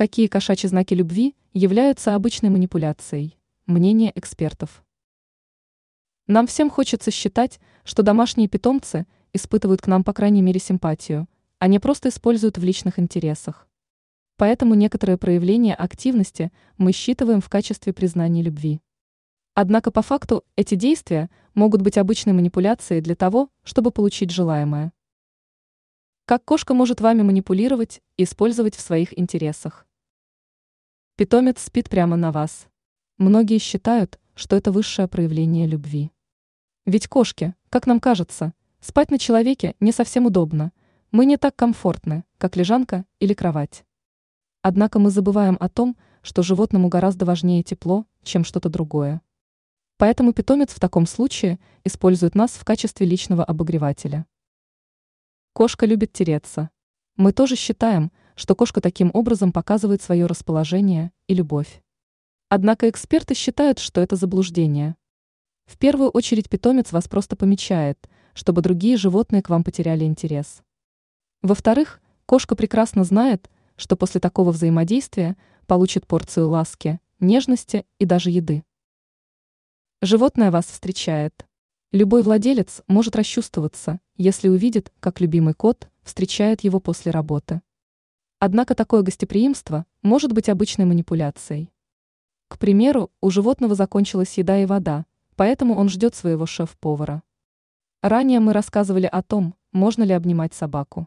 Какие кошачьи знаки любви являются обычной манипуляцией? Мнение экспертов. Нам всем хочется считать, что домашние питомцы испытывают к нам по крайней мере симпатию, а не просто используют в личных интересах. Поэтому некоторые проявления активности мы считываем в качестве признания любви. Однако по факту эти действия могут быть обычной манипуляцией для того, чтобы получить желаемое. Как кошка может вами манипулировать и использовать в своих интересах? Питомец спит прямо на вас. Многие считают, что это высшее проявление любви. Ведь кошки, как нам кажется, спать на человеке не совсем удобно, мы не так комфортны, как лежанка или кровать. Однако мы забываем о том, что животному гораздо важнее тепло, чем что-то другое. Поэтому питомец в таком случае использует нас в качестве личного обогревателя. Кошка любит тереться. Мы тоже считаем, что кошка таким образом показывает свое расположение и любовь. Однако эксперты считают, что это заблуждение. В первую очередь питомец вас просто помечает, чтобы другие животные к вам потеряли интерес. Во-вторых, кошка прекрасно знает, что после такого взаимодействия получит порцию ласки, нежности и даже еды. Животное вас встречает. Любой владелец может расчувствоваться, если увидит, как любимый кот встречает его после работы. Однако такое гостеприимство может быть обычной манипуляцией. К примеру, у животного закончилась еда и вода, поэтому он ждет своего шеф-повара. Ранее мы рассказывали о том, можно ли обнимать собаку.